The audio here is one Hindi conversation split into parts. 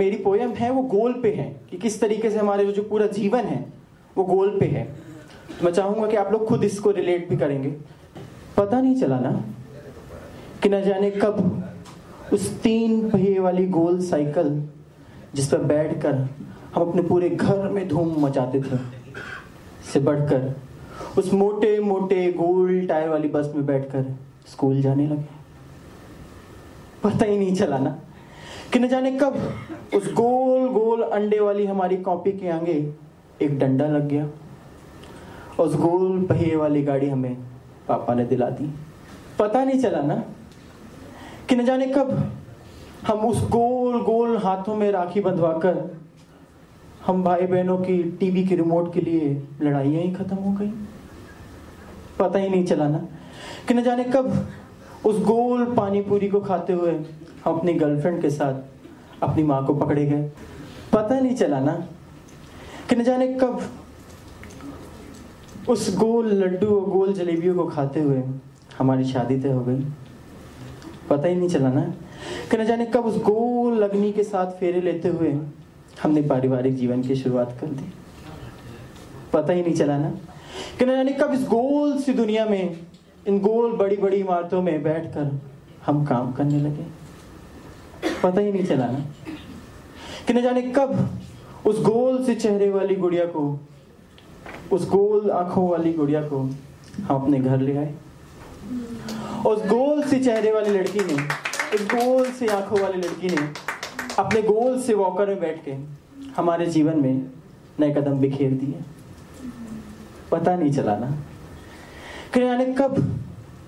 मेरी पोयम है, वो गोल पे है कि किस तरीके से हमारे जो पूरा जीवन है, वो गोल पे है। तो मैं चाहूँगा कि आप लोग खुद इसको रिलेट भी करेंगे। पता नहीं चला ना कि न जाने कब उस तीन पहिए वाली गोल साइकिल जिस पर बैठकर हम अपने पूरे घर में धूम मचाते थे, से बढ़कर उस मोटे मोटे गोल टायर वाली बस में बैठकर स्कूल जाने लगे। पता ही नहीं चला ना कि न जाने कब? उस गोल गोल अंडे वाली हमारी कॉपी के आगे एक डंडा लग गया। उस गोल पहिए वाली गाड़ी हमें पापा ने दिला दी। पता नहीं चला ना? कि न जाने कब? हम उस गोल गोल हाथों में राखी बंधवाकर हम भाई बहनों की टीवी के रिमोट के लिए लड़ाइयाँ ही खत्म हो गई। पता ही नहीं चला ना? कि न जाने कब? उस गोल पानी पूरी को खाते हुए हम अपनी गर्लफ्रेंड के साथ अपनी माँ को पकड़े गए। पता नहीं चला ना कि न जाने कब उस गोल लड्डू और गोल जलेबियों को खाते हुए हमारी शादी तय हो गई। पता ही नहीं चला ना कि न जाने कब उस गोल अग्नि के साथ फेरे लेते हुए हमने पारिवारिक जीवन की शुरुआत कर दी। पता ही नहीं चला ना कि न जाने कब इस गोल सी दुनिया में, इन गोल बड़ी बड़ी इमारतों में बैठकर हम काम करने लगे। पता ही नहीं चला ना। कि न जाने कब उस गोल से चेहरे वाली गुड़िया को, उस गोल आँखों वाली गुड़िया को हम अपने घर ले आए। उस गोल से चेहरे वाली लड़की ने, उस गोल से आँखों वाली लड़की ने अपने गोल से वॉकर में बैठ के हमारे जीवन में नए कदम बिखेर दिए। पता नहीं चला ना। कि जाने कब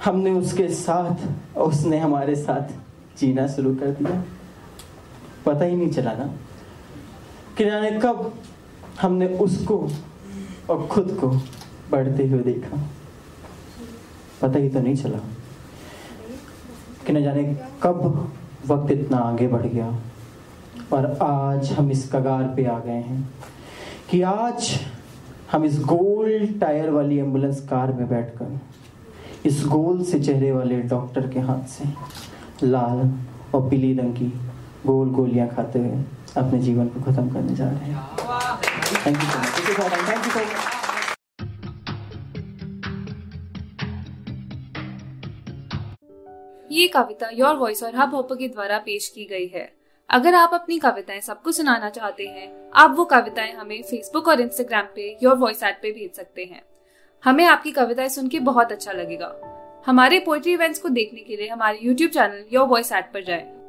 हमने उसके साथ उसने हमारे साथ जीना शुरू कर दिया। पता ही नहीं चला ना कि जाने कब हमने उसको और खुद को बढ़ते हुए देखा। पता ही तो नहीं चला कि न जाने कब वक्त इतना आगे बढ़ गया और आज हम इस कगार पे आ गए हैं कि आज हम इस गोल टायर वाली एंबुलेंस कार में बैठकर, इस गोल से चेहरे वाले डॉक्टर के हाथ से लाल और पीली रंग की गोल गोलियाँ खाते हुए अपने जीवन को खत्म करने जा रहे हैं। Thank you so much thank you so much ये कविता योर वॉइस और हब हॉपर के द्वारा पेश की गई है। अगर आप अपनी कविताएँ सबको सुनाना चाहते हैं, आप वो कविताएँ हमें फेसबुक और इंस्टाग्राम पे योर वॉइस ऐप पे भेज सकते हैं। हमें आपकी कविताएँ सुन के बहुत अच्छा लगेगा। हमारे पोइट्री इवेंट्स को देखने के लिए हमारे YouTube channel Your Voice app पर जाएँ।